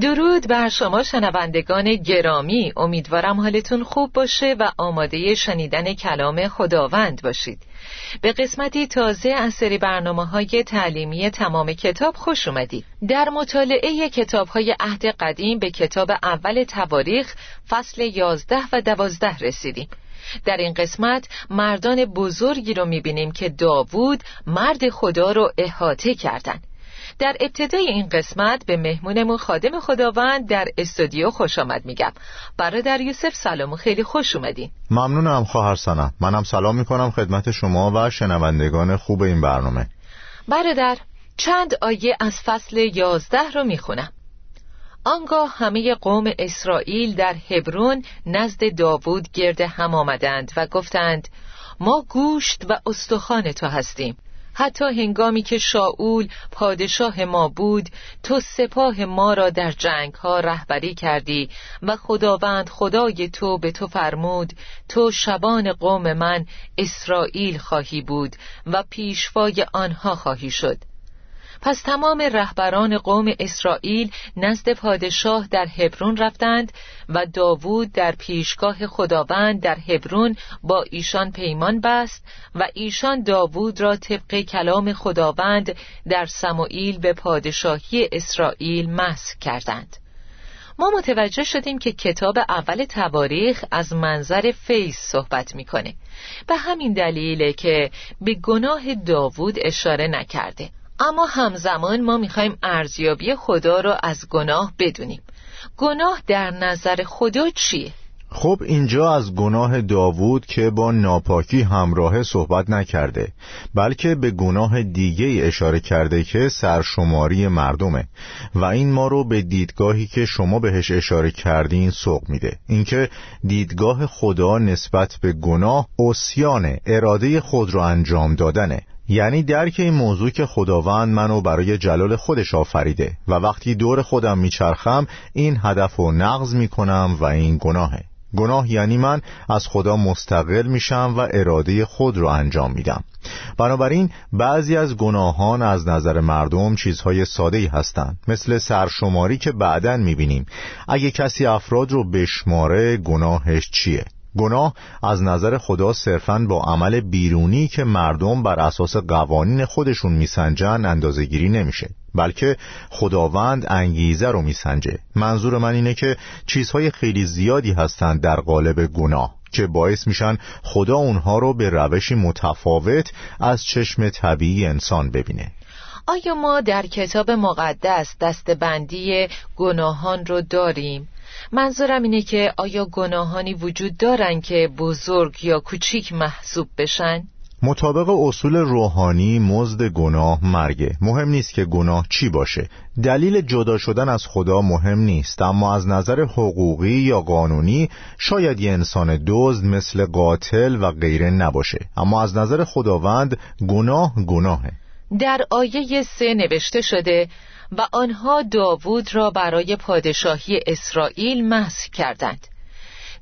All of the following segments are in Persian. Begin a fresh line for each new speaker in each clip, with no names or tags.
درود بر شما شنوندگان گرامی. امیدوارم حالتون خوب باشه و آماده شنیدن کلام خداوند باشید. به قسمتی تازه از سری برنامه های تعلیمی تمام کتاب خوش اومدید. در مطالعه کتاب های عهد قدیم به کتاب اول تواریخ فصل یازده و دوازده رسیدیم. در این قسمت مردان بزرگی رو می‌بینیم که داوود مرد خدا رو احاطه کردند در ابتدای این قسمت به مهمونمون خادم خداوند در استودیو خوش آمد میگم. برادر یوسف سلام و خیلی خوش اومدین.
ممنونم خواهر سنم منم سلام می‌کنم خدمت شما و شنوندگان خوب این برنامه.
برادر چند آیه از فصل یازده رو می‌خونم. آنگاه همه قوم اسرائیل در هبرون نزد داوود گرد هم آمدند و گفتند ما گوشت و استخوان تو هستیم. حتی هنگامی که شاول پادشاه ما بود تو سپاه ما را در جنگ ها رهبری کردی و خداوند خدای تو به تو فرمود تو شبان قوم من اسرائیل خواهی بود و پیشوای آنها خواهی شد. پس تمام رهبران قوم اسرائیل نزد پادشاه در هبرون رفتند و داوود در پیشگاه خداوند در هبرون با ایشان پیمان بست و ایشان داوود را طبق کلام خداوند در سموئیل به پادشاهی اسرائیل مسک کردند. ما متوجه شدیم که کتاب اول تواریخ از منظر فیض صحبت می‌کنه. به همین دلیله که به گناه داوود اشاره نکرده. اما همزمان ما می‌خوایم ارزیابی خدا را از گناه بدونیم. گناه در نظر خدا چیه؟
خب اینجا از گناه داوود که با ناپاکی همراه صحبت نکرده بلکه به گناه دیگه اشاره کرده که سرشماری مردمه و این ما رو به دیدگاهی که شما بهش اشاره کردین سوق میده. اینکه دیدگاه خدا نسبت به گناه اوسیان اراده خود رو انجام دادنه. یعنی درک این موضوع که خداوند منو برای جلال خودش آفریده و وقتی دور خودم میچرخم این هدف رو نقض می‌کنم و این گناهه. گناه یعنی من از خدا مستقل میشم و اراده خود رو انجام میدم. بنابراین بعضی از گناهان از نظر مردم چیزهای ساده ای هستند. مثل سرشماری که بعدا می‌بینیم. اگه کسی افراد رو بشماره گناهش چیه؟ گناه از نظر خدا صرفا با عمل بیرونی که مردم بر اساس قوانین خودشون میسنجن اندازه گیری نمیشه بلکه خداوند انگیزه رو میسنجه منظور من اینه که چیزهای خیلی زیادی هستند در قالب گناه که باعث میشن خدا اونها رو به روشی متفاوت از چشم طبیعی انسان ببینه
آیا ما در کتاب مقدس دستبندی گناهان رو داریم؟ منظورم اینه که آیا گناهانی وجود دارن که بزرگ یا کوچیک محسوب بشن؟
مطابق اصول روحانی مزد گناه مرگه. مهم نیست که گناه چی باشه. دلیل جدا شدن از خدا مهم نیست اما از نظر حقوقی یا قانونی شاید یه انسان دزد مثل قاتل و غیره نباشه. اما از نظر خداوند گناه گناهه.
در آیه سه نوشته شده و آنها داوود را برای پادشاهی اسرائیل مسح کردند.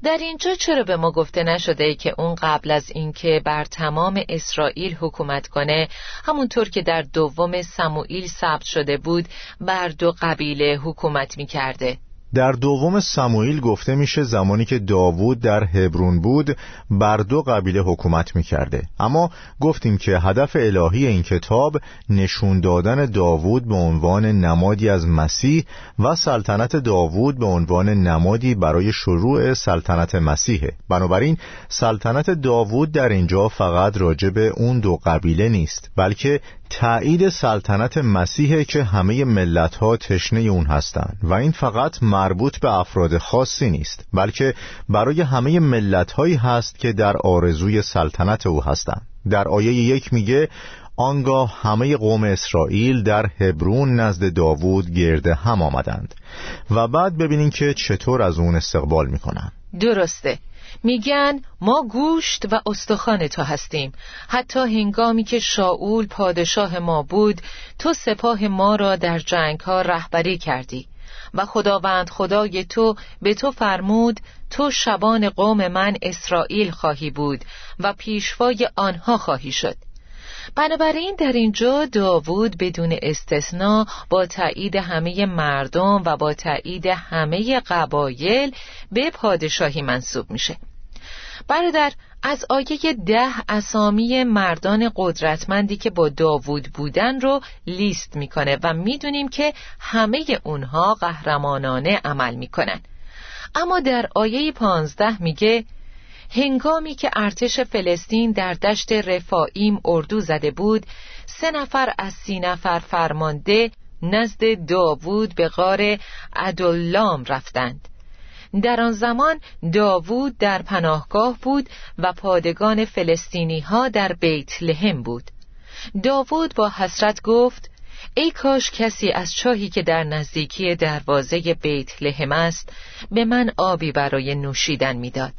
در اینجا چرا به ما گفته نشده که اون قبل از اینکه بر تمام اسرائیل حکومت کنه همونطور که در دوم سموئیل ثبت شده بود بر دو قبیله حکومت می‌کرده؟
در دوم سموئیل گفته میشه زمانی که داوود در هبرون بود بر دو قبیله حکومت می‌کرده. اما گفتیم که هدف الهی این کتاب نشون دادن داوود به عنوان نمادی از مسیح و سلطنت داوود به عنوان نمادی برای شروع سلطنت مسیحه. بنابراین سلطنت داوود در اینجا فقط راجع به اون دو قبیله نیست بلکه تایید سلطنت مسیحه که همه ملت ها تشنه اون هستند و این فقط مربوط به افراد خاصی نیست بلکه برای همه ملت هایی هست که در آرزوی سلطنت او هستند. در آیه یک میگه آنگاه همه قوم اسرائیل در هبرون نزد داوود گرده هم آمدند و بعد ببینیم که چطور از اون استقبال می‌کنن.
درسته. میگن ما گوشت و استخوان تو هستیم. حتی هنگامی که شاول پادشاه ما بود تو سپاه ما را در جنگ ها رهبری کردی. و خداوند خدای تو به تو فرمود تو شبان قوم من اسرائیل خواهی بود و پیشوای آنها خواهی شد. بنابراین در اینجا داوود بدون استثنا با تایید همه مردم و با تایید همه قبایل به پادشاهی منصوب میشه. برادر از آیه ده اسامی مردان قدرتمندی که با داوود بودن رو لیست می‌کنه و می‌دونیم که همه اونها قهرمانانه عمل می‌کنن. اما در آیه پانزده میگه هنگامی که ارتش فلسطین در دشت رفائیم اردو زده بود سه نفر از سی نفر فرمانده نزد داوود به غار عدالام رفتند. در آن زمان داوود در پناهگاه بود و پادگان فلسطینی ها در بیت لهم بود داوود با حسرت گفت ای کاش کسی از چاهی که در نزدیکی دروازه بیت لهم است به من آبی برای نوشیدن می‌داد.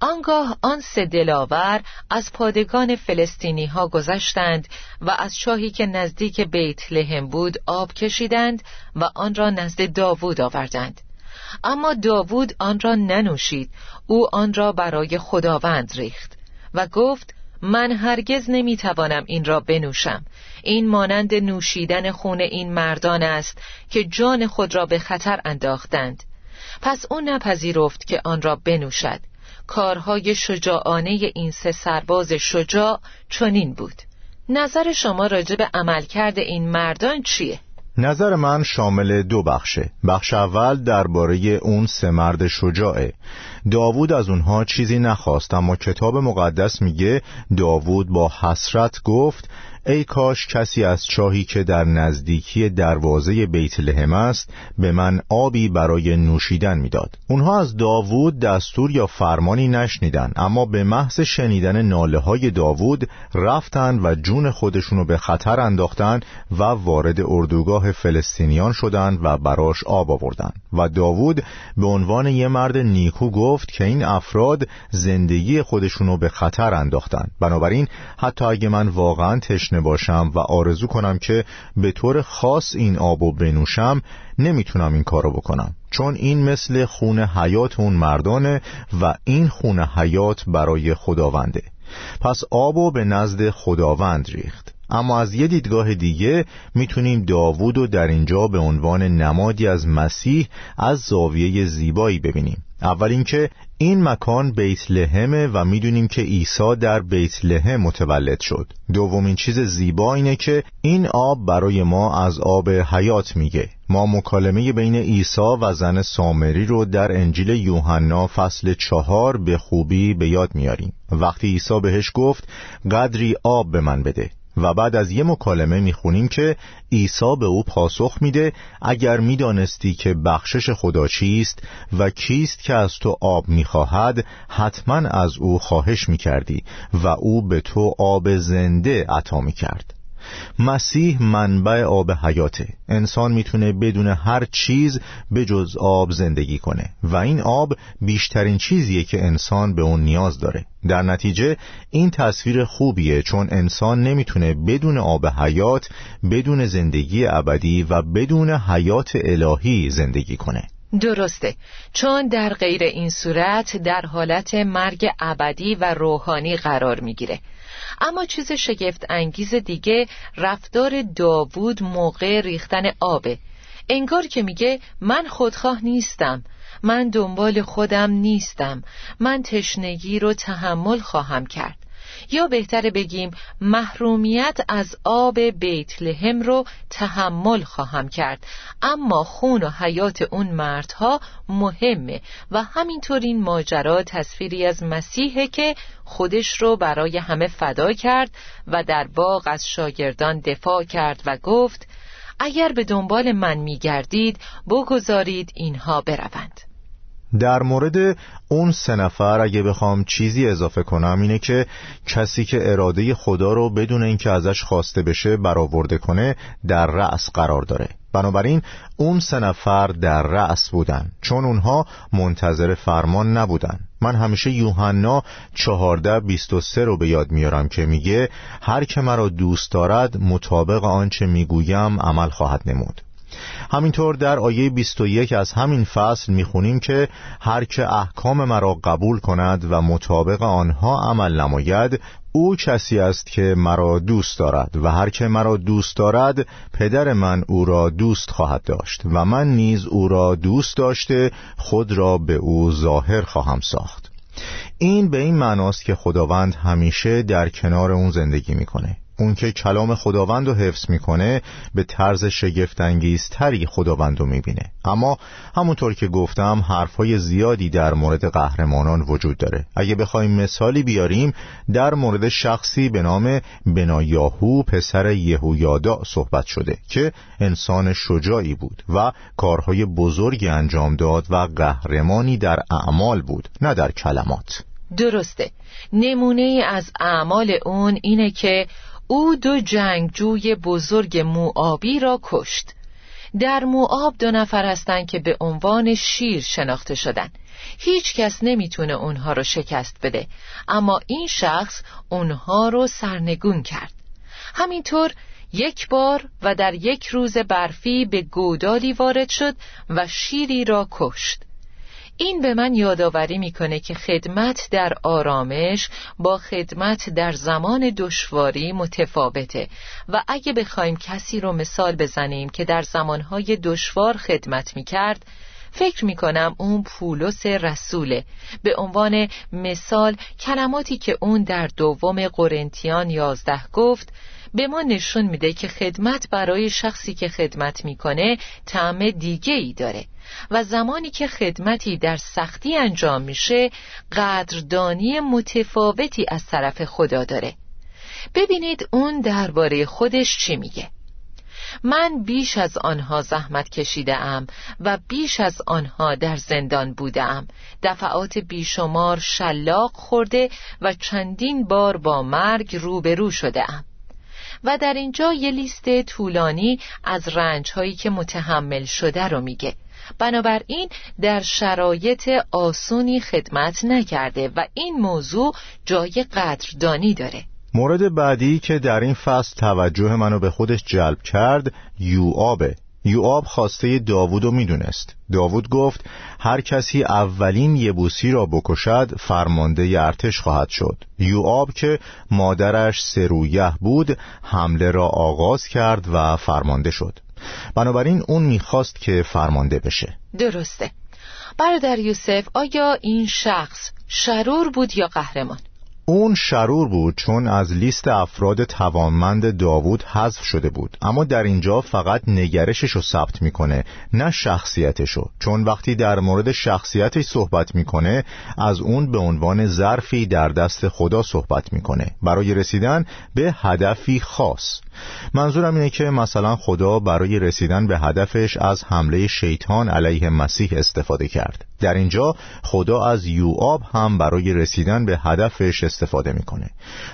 آنگاه آن سه دلاور از پادگان فلسطینی ها گذشتند و از چاهی که نزدیک بیت لهم بود آب کشیدند و آن را نزد داوود آوردند اما داوود آن را ننوشید. او آن را برای خداوند ریخت و گفت من هرگز نمی‌توانم این را بنوشم. این مانند نوشیدن خون این مردان است که جان خود را به خطر انداختند. پس او نپذیرفت که آن را بنوشد. کارهای شجاعانه این سه سرباز شجاع چنین بود. نظر شما راجع به عملکرد این مردان چیه؟
نظر من شامل دو بخشه. بخش اول درباره اون سه مرد شجاعه. داوود از اونها چیزی نخواست اما کتاب مقدس میگه داوود با حسرت گفت ای کاش کسی از چاهی که در نزدیکی دروازه بیت لحم است به من آبی برای نوشیدن می‌داد. اونها از داوود دستور یا فرمانی نشنیدن اما به محض شنیدن ناله های داوود رفتن و جون خودشونو به خطر انداختن و وارد اردوگاه فلسطینیان شدند و براش آب آوردن و داوود به عنوان یه مرد نیکو گفت که این افراد زندگی خودشونو به خطر انداختن بنابراین حتی اگه من واقعا تشنه باشم و آرزو کنم که به طور خاص این آبو بنوشم نمی‌تونم این کارو بکنم. چون این مثل خون حیات اون مردانه و این خون حیات برای خداونده. پس آبو به نزد خداوند ریخت. اما از یه دیدگاه دیگه می‌تونیم داوود رو در اینجا به عنوان نمادی از مسیح از زاویه زیبایی ببینیم. اول اینکه این مکان بیت لحمه و می‌دونیم که عیسی در بیت لحم متولد شد. دومین چیز زیبا اینه که این آب برای ما از آب حیات میگه. ما مکالمه بین عیسی و زن سامری رو در انجیل یوحنا فصل چهار به خوبی به یاد میاریم. وقتی عیسی بهش گفت قدری آب به من بده. و بعد از یه مکالمه می‌خونیم که عیسی به او پاسخ میده اگر می‌دانستی که بخشش خدا چیست و کیست که از تو آب می‌خواهد حتما از او خواهش می‌کردی و او به تو آب زنده عطا می‌کرد. مسیح منبع آب حیاته. انسان می‌تونه بدون هر چیز به جز آب زندگی کنه و این آب بیشترین چیزیه که انسان به اون نیاز داره. در نتیجه این تصویر خوبیه چون انسان نمی‌تونه بدون آب حیات بدون زندگی ابدی و بدون حیات الهی زندگی کنه.
درسته. چون در غیر این صورت در حالت مرگ ابدی و روحانی قرار می‌گیره. اما چیز شگفت انگیز دیگه رفتار داوود موقع ریختن آبه. انگار که میگه من خودخواه نیستم من دنبال خودم نیستم من تشنگی رو تحمل خواهم کرد. یا بهتر بگیم محرومیت از آب بیت لهم رو تحمل خواهم کرد. اما خون و حیات اون مردها مهمه و همینطور این ماجرا تصویری از مسیحه که خودش رو برای همه فدا کرد و در باغ از شاگردان دفاع کرد و گفت اگر به دنبال من میگردید بگذارید اینها بروند.
در مورد اون سه نفر اگه بخوام چیزی اضافه کنم اینه که کسی که اراده خدا رو بدون اینکه ازش خواسته بشه برآورده کنه در رأس قرار داره. بنابراین اون سه نفر در رأس بودن چون اونها منتظر فرمان نبودن. من همیشه یوحنا چهارده بیست و سه رو به یاد میارم که میگه هر که مرا دوست دارد مطابق آنچه می‌گویم عمل خواهد نمود. همینطور در آیه 21 از همین فصل می‌خونیم که هر که احکام مرا قبول کند و مطابق آنها عمل نماید او کسی است که مرا دوست دارد و هر که مرا دوست دارد پدر من او را دوست خواهد داشت و من نیز او را دوست داشته خود را به او ظاهر خواهم ساخت. این به این معناست که خداوند همیشه در کنار اون زندگی می‌کنه. اون که کلام خداوند رو حفظ می‌کنه به طرز شگفتانگیزتری خداوند رو می‌بینه. اما همونطور که گفتم حرفهای زیادی در مورد قهرمانان وجود داره. اگه بخوایم مثالی بیاریم در مورد شخصی به نام بنایاهو پسر یهویادا صحبت شده که انسان شجاعی بود و کارهای بزرگی انجام داد و قهرمانی در اعمال بود نه در کلمات.
درسته. نمونه از اعمال اون اینه که او دو جنگجوی بزرگ موآبی را کشت. در موآب دو نفر هستند که به عنوان شیر شناخته شدن هیچ کس نمی‌تونه اونها رو شکست بده اما این شخص اونها رو سرنگون کرد. همینطور یک بار و در یک روز برفی به گودالی وارد شد و شیری را کشت. این به من یادآوری می‌کنه که خدمت در آرامش با خدمت در زمان دشواری متفاوته. و اگه بخوایم کسی رو مثال بزنیم که در زمانهای دشوار خدمت می‌کرد فکر می‌کنم اون پولس رسوله. به عنوان مثال کلماتی که اون در دوم قرنتیان یازده گفت به ما نشون میده که خدمت برای شخصی که خدمت می‌کنه طعم دیگه ای داره و زمانی که خدمتی در سختی انجام میشه قدردانی متفاوتی از طرف خدا داره. ببینید اون درباره خودش چی میگه. من بیش از آنها زحمت کشیده ام و بیش از آنها در زندان بوده ام دفعات بیشمار شلاق خورده و چندین بار با مرگ روبرو شده ام و در اینجا یه لیست طولانی از رنج هایی که متحمل شده رو میگه. بنابراین در شرایط آسونی خدمت نکرده و این موضوع جای قدردانی داره.
مورد بعدی که در این فصل توجه منو به خودش جلب کرد یوآبه. یوآب خواسته داوود رو می‌دونست. داوود گفت هر کسی اولین یبوسی را بکشد فرمانده ارتش خواهد شد. یوآب که مادرش سرویه بود حمله را آغاز کرد و فرمانده شد. بنابراین اون می‌خواست که فرمانده بشه.
درسته. برادر یوسف آیا این شخص شرور بود یا قهرمان؟
اون شرور بود چون از لیست افراد توانمند داوود حذف شده بود. اما در اینجا فقط نگرشش رو ثبت می‌کنه نه شخصیتشو. چون وقتی در مورد شخصیتش صحبت می‌کنه از اون به عنوان ظرفی در دست خدا صحبت می‌کنه. برای رسیدن به هدفی خاص. منظورم اینه که مثلا خدا برای رسیدن به هدفش از حمله شیطان علیه مسیح استفاده کرد. در اینجا خدا از یوآب هم برای رسیدن به هدفش استفاده می‌کنه.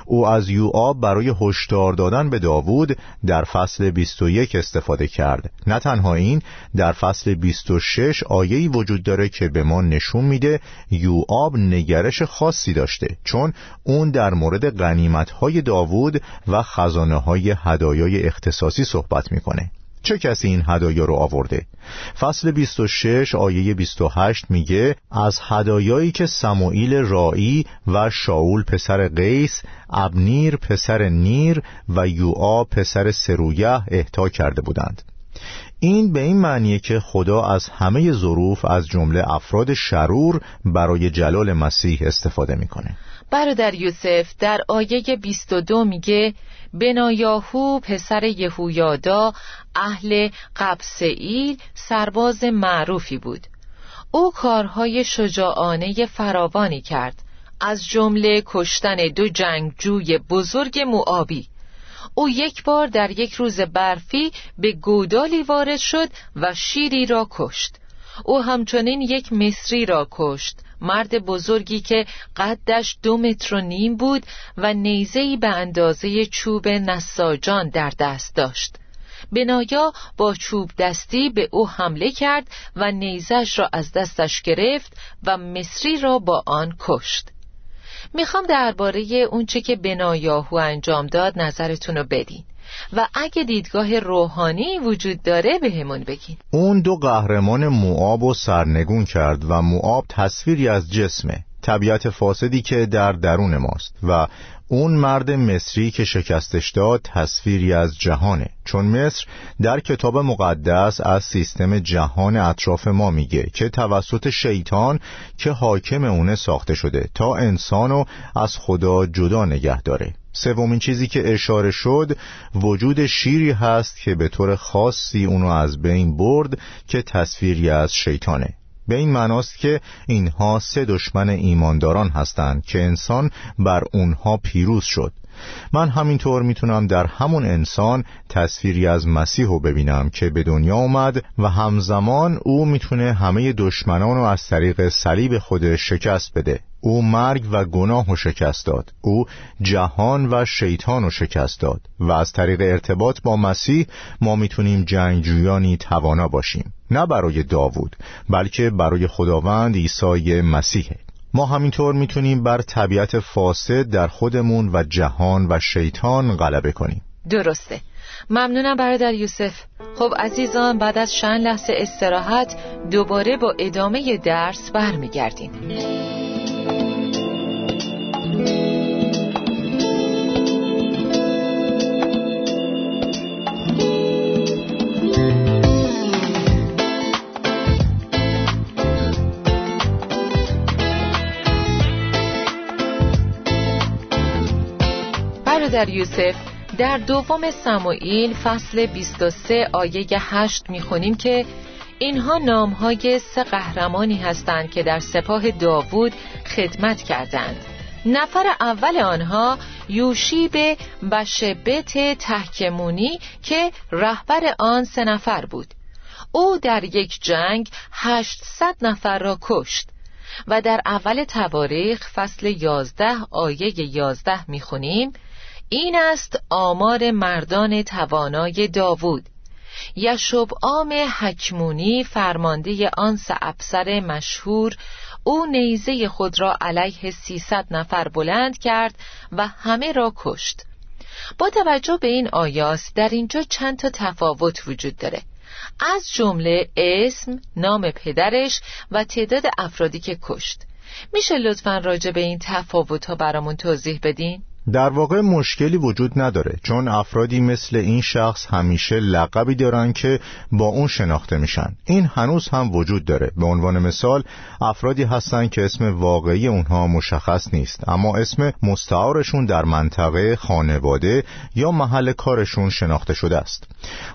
او از یوآب برای هشدار دادن به داوود در فصل 21 استفاده کرد. نه تنها این در فصل 26 آیه‌ای وجود داره که به ما نشون میده یوآب نگرش خاصی داشته چون اون در مورد غنیمت‌های داوود و خزانه های هدایای اختصاصی صحبت می‌کنه. چه کسی این هدایا رو آورده؟ فصل 26 آیه 28 میگه از هدایایی که سموئیل رایی و شاول پسر قیس ابنیر پسر نیر و یوآ پسر سرویه اهدا کرده بودند. این به این معنیه که خدا از همه ظروف از جمله افراد شرور برای جلال مسیح استفاده می‌کنه.
برادر یوسف در آیه 22 میگه بنایاهو پسر یهویادا اهل قبسئیل سرباز معروفی بود. او کارهای شجاعانه فراوانی کرد از جمله کشتن دو جنگجوی بزرگ معابی او یک بار در یک روز برفی به گودالی وارد شد و شیری را کشت. او همچنین یک مصری را کشت. مرد بزرگی که قدش دو متر و نیم بود و نیزهی به اندازه چوب نساجان در دست داشت. بنایا با چوب دستی به او حمله کرد و نیزش را از دستش گرفت و مصری را با آن کشت. می‌خوام درباره اونچه که بنایاهو انجام داد نظرتون رو بدین. و اگه دیدگاه روحانی وجود داره به همون بگین.
اون دو قهرمان معاب و سرنگون کرد و معاب تصویری از جسمه طبیعت فاسدی که در درون ماست و اون مرد مصری که شکستش داد تصویری از جهانه. چون مصر در کتاب مقدس از سیستم جهان اطراف ما میگه که توسط شیطان که حاکم اونه ساخته شده تا انسانو از خدا جدا نگه داره. سومین چیزی که اشاره شد وجود شیری هست که به طور خاصی اونو از بین برد که تصویری از شیطانه. به این معناست که اینها سه دشمن ایمانداران هستند که انسان بر اونها پیروز شد. من همینطور می‌تونم در همون انسان تصویری از مسیح رو ببینم که به دنیا اومد و همزمان او می‌تونه همه دشمنان رو از طریق صلیب خودش شکست بده. او مرگ و گناه و شکست داد. او جهان و شیطان و شکست داد. و از طریق ارتباط با مسیح ما می‌تونیم جنگجویانی توانا باشیم. نه برای داوود بلکه برای خداوند عیسی مسیحه ما همینطور می‌تونیم بر طبیعت فاسد در خودمون و جهان و شیطان غلبه کنیم.
درسته. ممنونم برادر یوسف. خب عزیزان بعد از چند لحظه استراحت دوباره با ادامه درس برمیگردیم. در یوسف در دوم سموئیل فصل 23 آیه 8 می‌خونیم که اینها نامهای سه قهرمانی هستند که در سپاه داوود خدمت کردند. نفر اول آنها یوشیب بشبت تحکمونی که رهبر آن سه نفر بود. او در یک جنگ 800 نفر را کشت و در اول تواریخ فصل 11 آیه 11 می‌خونیم این است آمار مردان توانای داوود. یشب آم حکمونی فرمانده آن افسر مشهور او نیزه خود را علیه سیصد نفر بلند کرد و همه را کشت. با توجه به این آیاس در اینجا چند تا تفاوت وجود داره. از جمله اسم، نام پدرش و تعداد افرادی که کشت. میشه لطفا راجع به این تفاوت ها برامون توضیح بدین؟
در واقع مشکلی وجود نداره چون افرادی مثل این شخص همیشه لقبی دارن که با اون شناخته میشن. این هنوز هم وجود داره. به عنوان مثال افرادی هستن که اسم واقعی اونها مشخص نیست اما اسم مستعارشون در منطقه خانواده یا محل کارشون شناخته شده است.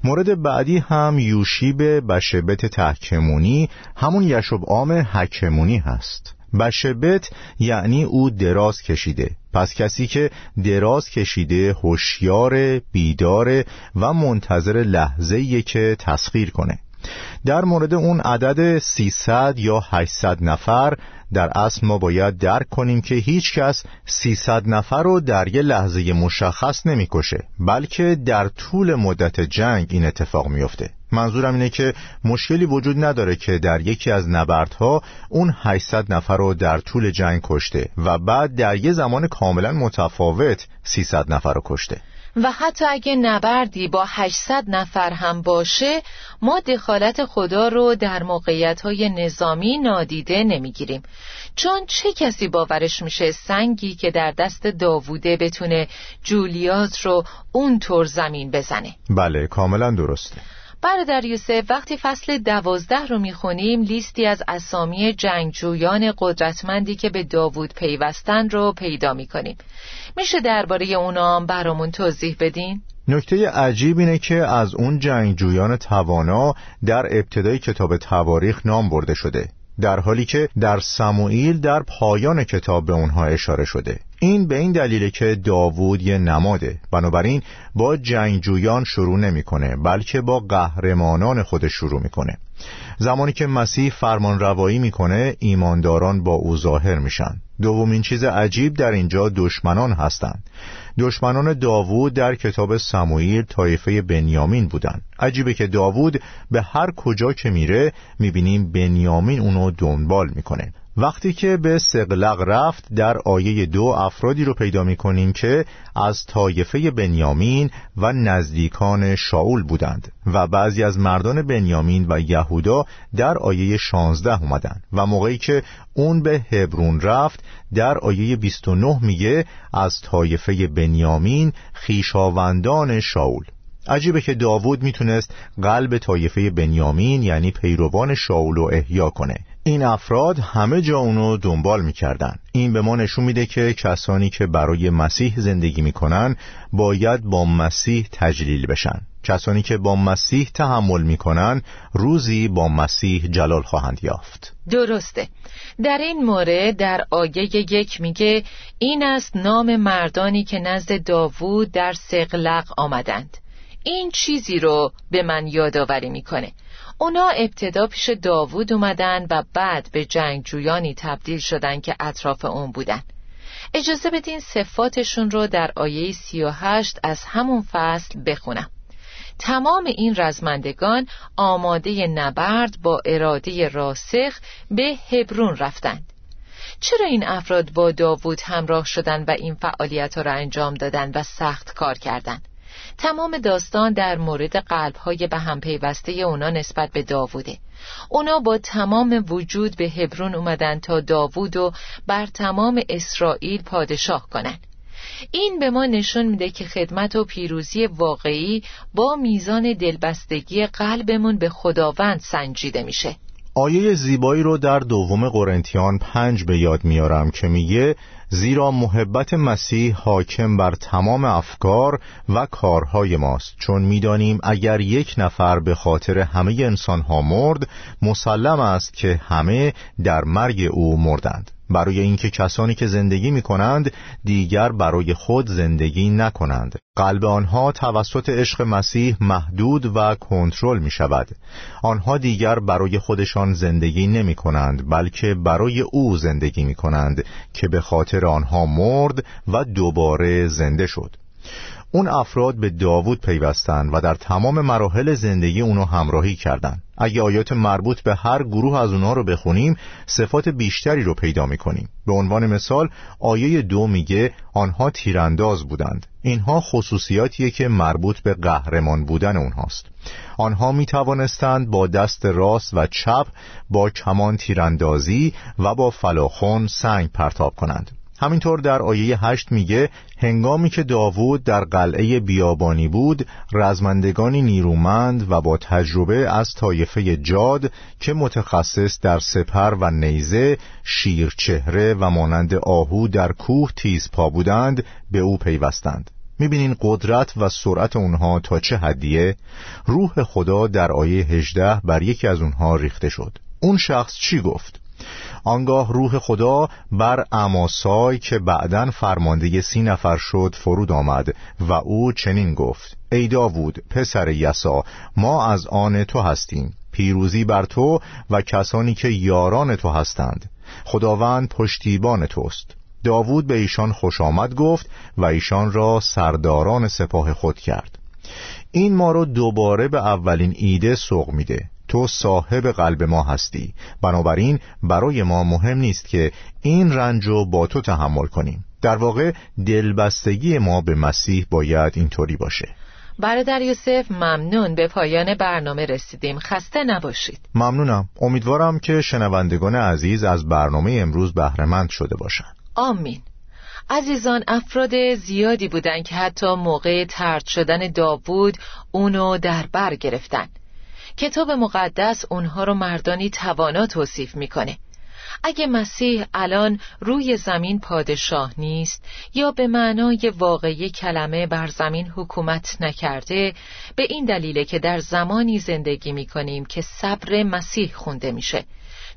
مورد بعدی هم یوشیب بشبت تحکمونی همون یشب عام حکمونی هست. بشبت یعنی او دراز کشیده. پس کسی که دراز کشیده هوشیار بیدار و منتظر لحظه که تسخیر کنه. در مورد اون عدد 300 یا 800 نفر در اصل ما باید درک کنیم که هیچ کس 300 نفر رو در یه لحظه مشخص نمی‌کشه بلکه در طول مدت جنگ این اتفاق میفته منظورم اینه که مشکلی وجود نداره که در یکی از نبردها اون 800 نفر رو در طول جنگ کشته و بعد در یه زمان کاملا متفاوت 300 نفر رو کشته.
و حتی اگه نبردی با 800 نفر هم باشه ما دخالت خدا رو در موقعیت های نظامی نادیده نمی‌گیریم. چون چه کسی باورش میشه سنگی که در دست داووده بتونه جولیات رو اونطور زمین بزنه؟
بله کاملا درسته.
برادر یوسف وقتی فصل دوازده رو می‌خونیم لیستی از اسامی جنگجویان قدرتمندی که به داوود پیوستن رو پیدا می‌کنیم میشه درباره اونا برامون توضیح بدین؟
نکته عجیب اینه که از اون جنگجویان توانا در ابتدای کتاب تواریخ نام برده شده در حالی که در سموئیل در پایان کتاب به اونها اشاره شده. این به این دلیله که داوود یه نماده. بنابراین با جنگجویان شروع نمی‌کنه بلکه با قهرمانان خودش شروع می‌کنه. زمانی که مسیح فرمان روایی می‌کنه ایمانداران با او ظاهر میشن. دومین چیز عجیب در اینجا دشمنان هستند. دشمنان داوود در کتاب سموئیل طایفه بنیامین بودند. عجیبه که داوود به هر کجا که میره می‌بینیم بنیامین اونو دنبال می‌کنه. وقتی که به سقلق رفت در آیه دو افرادی رو پیدا می کنیم که از طایفه بنیامین و نزدیکان شاول بودند و بعضی از مردان بنیامین و یهودا در آیه 16 اومدند و موقعی که اون به هبرون رفت در آیه 29 میگه از طایفه بنیامین خیشاوندان شاول. عجیبه که داوود می‌تونست قلب طایفه بنیامین یعنی پیروان شاول رو احیا کنه. این افراد همه جا اونو دنبال می‌کردن. این به ما نشون میده که کسانی که برای مسیح زندگی می‌کنن باید با مسیح تجلیل بشن. کسانی که با مسیح تحمل می‌کنن روزی با مسیح جلال خواهند یافت.
درسته. در این مورد در آیه یک میگه این است نام مردانی که نزد داوود در سقلق آمدند. این چیزی رو به من یادآوری می‌کنه. اونا ابتدا پیش داوود اومدن و بعد به جنگجویانی تبدیل شدن که اطراف اون بودن. اجازه بدین صفاتشون رو در آیه 38 از همون فصل بخونم. تمام این رزمندگان آماده نبرد با اراده راسخ به هبرون رفتند. چرا این افراد با داوود همراه شدن و این فعالیت را انجام دادن و سخت کار کردند تمام داستان در مورد قلبهای به هم پیوسته اونا نسبت به داووده اونا با تمام وجود به هبرون اومدن تا داوود و بر تمام اسرائیل پادشاه کنند. این به ما نشون میده که خدمت و پیروزی واقعی با میزان دلبستگی قلبمون به خداوند سنجیده میشه
آیه زیبایی رو در دوم قرنتیان پنج به یاد میارم که میگه زیرا محبت مسیح حاکم بر تمام افکار و کارهای ماست. چون می‌دانیم اگر یک نفر به خاطر همه انسان ها مرد مسلم است که همه در مرگ او مردند. برای اینکه کسانی که زندگی می کنند دیگر برای خود زندگی نکنند. قلب آنها توسط عشق مسیح محدود و کنترل می شود آنها دیگر برای خودشان زندگی نمی کنند بلکه برای او زندگی می کنند که به خاطر آنها مرد و دوباره زنده شد. اون افراد به داوود پیوستن و در تمام مراحل زندگی اونو همراهی کردند. اگه آیات مربوط به هر گروه از اونها رو بخونیم صفات بیشتری رو پیدا می‌کنیم. به عنوان مثال آیه دو میگه آنها تیرانداز بودند. اینها خصوصیاتیه که مربوط به قهرمان بودن اونهاست. آنها می توانستند با دست راست و چپ با کمان تیراندازی و با فلاخون سنگ پرتاب کنند. همینطور در آیه هشت میگه هنگامی که داوود در قلعه بیابانی بود رزمندگانی نیرومند و با تجربه از طایفه جاد که متخصص در سپر و نیزه شیرچهره و مانند آهو در کوه تیز پا بودند به او پیوستند. می‌بینین قدرت و سرعت اونها تا چه حدیه؟ روح خدا در آیه 18 بر یکی از اونها ریخته شد. اون شخص چی گفت؟ آنگاه روح خدا بر اماسای که بعدا فرمانده سی نفر شد فرود آمد و او چنین گفت ای داوود پسر یسا ما از آن تو هستیم پیروزی بر تو و کسانی که یاران تو هستند. خداوند پشتیبان توست. داوود به ایشان خوش آمد گفت و ایشان را سرداران سپاه خود کرد. این ما رو دوباره به اولین ایده سوق میده. تو صاحب قلب ما هستی. بنابراین برای ما مهم نیست که این رنج رو با تو تحمل کنیم. در واقع دلبستگی ما به مسیح باید اینطوری باشه.
برادر یوسف ممنون. به پایان برنامه رسیدیم. خسته نباشید.
ممنونم. امیدوارم که شنوندگان عزیز از برنامه امروز بهرهمند شده باشند
آمین. عزیزان افراد زیادی بودند که حتی موقع ترد شدن داوود اونو در بر گرفتن. کتاب مقدس اونها رو مردانی توانا توصیف می‌کنه. اگه مسیح الان روی زمین پادشاه نیست یا به معنای واقعی کلمه بر زمین حکومت نکرده به این دلیله که در زمانی زندگی می کنیم که صبر مسیح خونده میشه.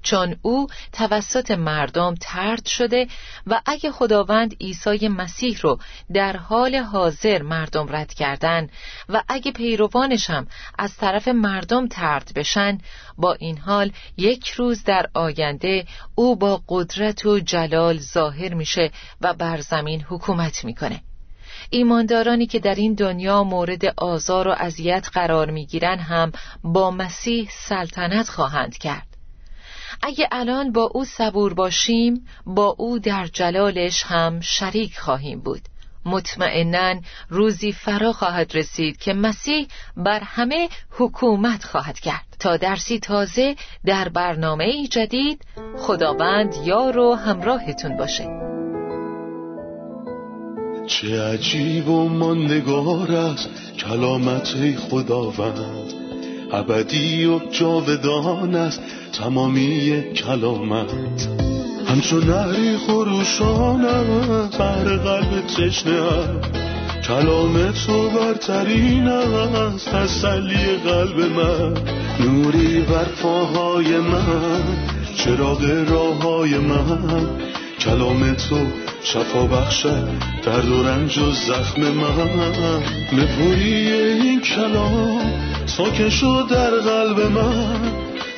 چون او توسط مردم ترد شده و اگه خداوند عیسی مسیح رو در حال حاضر مردم رد کردن و اگه پیروانش هم از طرف مردم ترد بشن با این حال یک روز در آینده او با قدرت و جلال ظاهر میشه و بر زمین حکومت می‌کنه. ایماندارانی که در این دنیا مورد آزار و اذیت قرار می‌گیرن هم با مسیح سلطنت خواهند کرد. اگه الان با او صبور باشیم با او در جلالش هم شریک خواهیم بود. مطمئنا روزی فرا خواهد رسید که مسیح بر همه حکومت خواهد کرد. تا درسی تازه در برنامه جدید خداوند یار و همراهتون باشه.
چه عجیب و ماندگار است کلامت خداوند. ابدی و جاودان است تمامی کلامت. همچون نهری خروشانم بر قلب تشنه کلام تو برترین است تسلی قلب من. نوری بر پاهای من چراغ راه های من. کلام تو شفا بخشد درد و رنج و زخم من. نپوری این کلام ساکن در قلب من.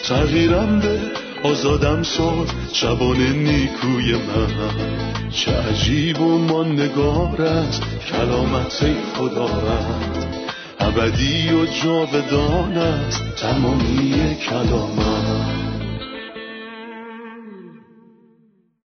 تغییرم به آزادم ساد شبان نیکوی من. چه عجیب و ماندگار است کلامت خدا رد. ابدی و جاودان است تمامی کلامت.